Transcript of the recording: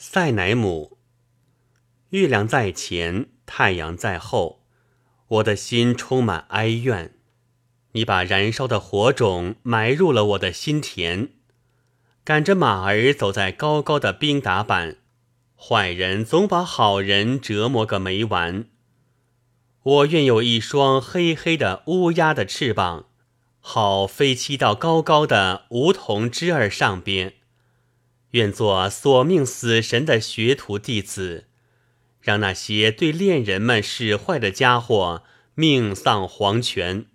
塞乃姆。月亮在前，太阳在后，我的心充满哀怨。你把燃烧的火种埋入了我的心田，赶着马儿走在高高的冰打板，坏人总把好人折磨个没完。我愿有一双黑黑的乌鸦的翅膀，好飞栖到高高的梧桐枝儿上边。愿做索命死神的学徒弟子，让那些对恋人们使坏的家伙命丧黄泉。